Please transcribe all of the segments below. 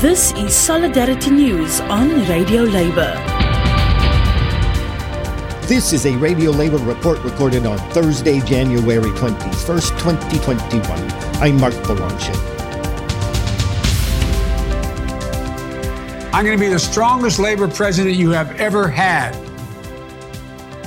This is Solidarity News on Radio Labour. This is a Radio Labour report recorded on Thursday, January 21st, 2021. I'm Mark Belanger. I'm going to be the strongest Labour president you have ever had.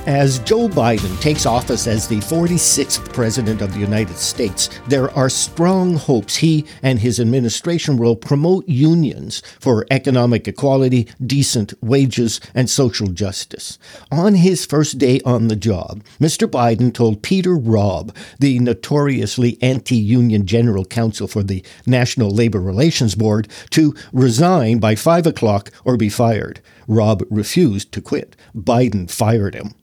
As Joe Biden takes office as the 46th President of the United States, there are strong hopes he and his administration will promote unions for economic equality, decent wages, and social justice. On his first day on the job, Mr. Biden told Peter Robb, the notoriously anti union general counsel for the National Labor Relations Board, to resign by 5 o'clock or be fired. Robb refused to quit. Biden fired him.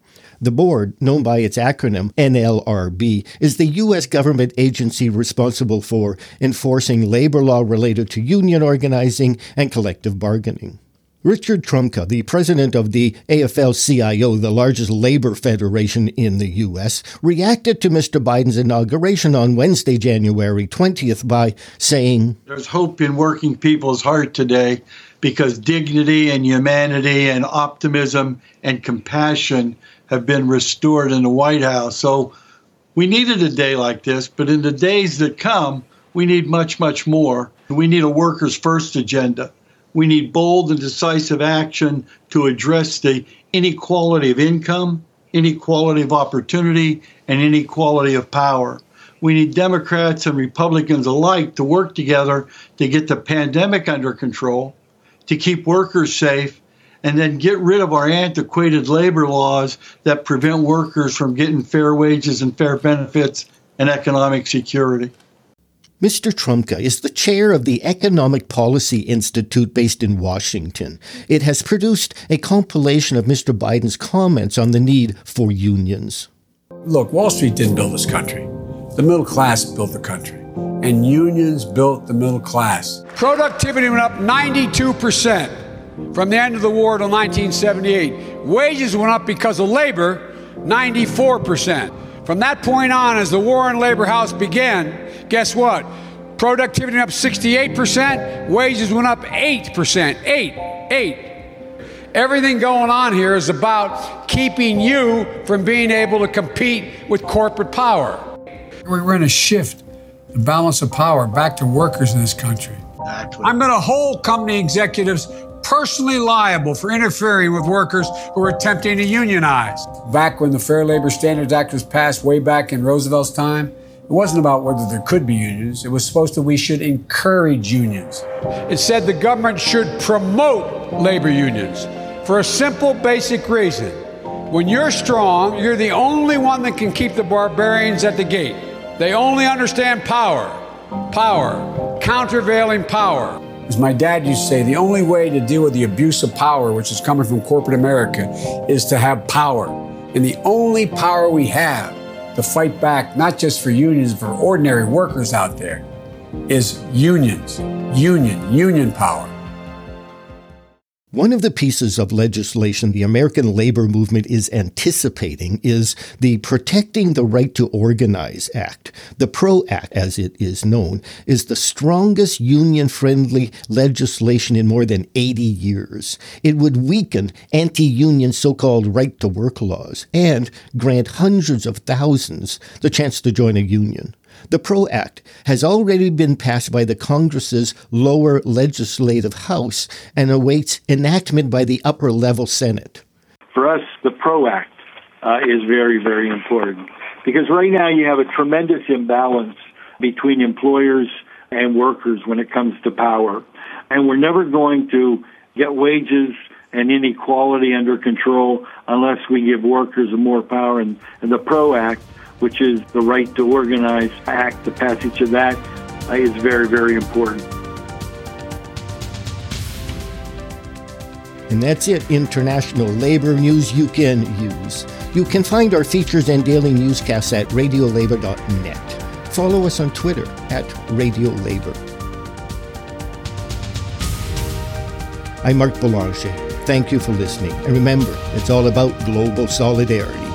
The board, known by its acronym NLRB, is the U.S. government agency responsible for enforcing labor law related to union organizing and collective bargaining. Richard Trumka, the president of the AFL CIO, the largest labor federation in the U.S., reacted to Mr. Biden's inauguration on Wednesday, January 20th, by saying, There's hope in working people's heart today because dignity and humanity and optimism and compassion have been restored in the White House. So we needed a day like this, but in the days that come, we need much, much more. We need a workers' first agenda. We need bold and decisive action to address the inequality of income, inequality of opportunity, and inequality of power. We need Democrats and Republicans alike to work together to get the pandemic under control, to keep workers safe, and then get rid of our antiquated labor laws that prevent workers from getting fair wages and fair benefits and economic security. Mr. Trumka is the chair of the Economic Policy Institute based in Washington. It has produced a compilation of Mr. Biden's comments on the need for unions. Look, Wall Street didn't build this country. The middle class built the country, and unions built the middle class. Productivity went up 92% from the end of the war till 1978. Wages went up because of labor 94%. From that point on, as the war on labor house began, guess what? Productivity went up 68%, wages went up 8%. 8, 8. Everything going on here is about keeping you from being able to compete with corporate power. We're going to shift the balance of power back to workers in this country. Exactly. I'm going to hold company executives personally liable for interfering with workers who are attempting to unionize. Back when the Fair Labor Standards Act was passed way back in Roosevelt's time, it wasn't about whether there could be unions. It was supposed to we should encourage unions. It said the government should promote labor unions for a simple basic reason. When you're strong, you're the only one that can keep the barbarians at the gate. They only understand power, power, countervailing power. As my dad used to say, the only way to deal with the abuse of power, which is coming from corporate America, is to have power. And the only power we have to fight back, not just for unions, but for ordinary workers out there, is unions. Union, union power. One of the pieces of legislation the American labor movement is anticipating is the Protecting the Right to Organize Act. The PRO Act, as it is known, is the strongest union friendly legislation in more than 80 years. It would weaken anti union so called right to work laws and grant hundreds of thousands the chance to join a union. The PRO Act has already been passed by the Congress's lower legislative house and awaits enactment by the upper level Senate. For us, the PRO Act uh, is very, very important because right now you have a tremendous imbalance between employers and workers when it comes to power. And we're never going to get wages and inequality under control unless we give workers more power. And, and the PRO Act which is the right to organize act. The passage of that uh, is very, very important. And that's it, international labor news you can use. You can find our features and daily newscasts at radiolabor.net. Follow us on Twitter at radiolabor. I'm Mark Belanger. Thank you for listening. And remember, it's all about global solidarity.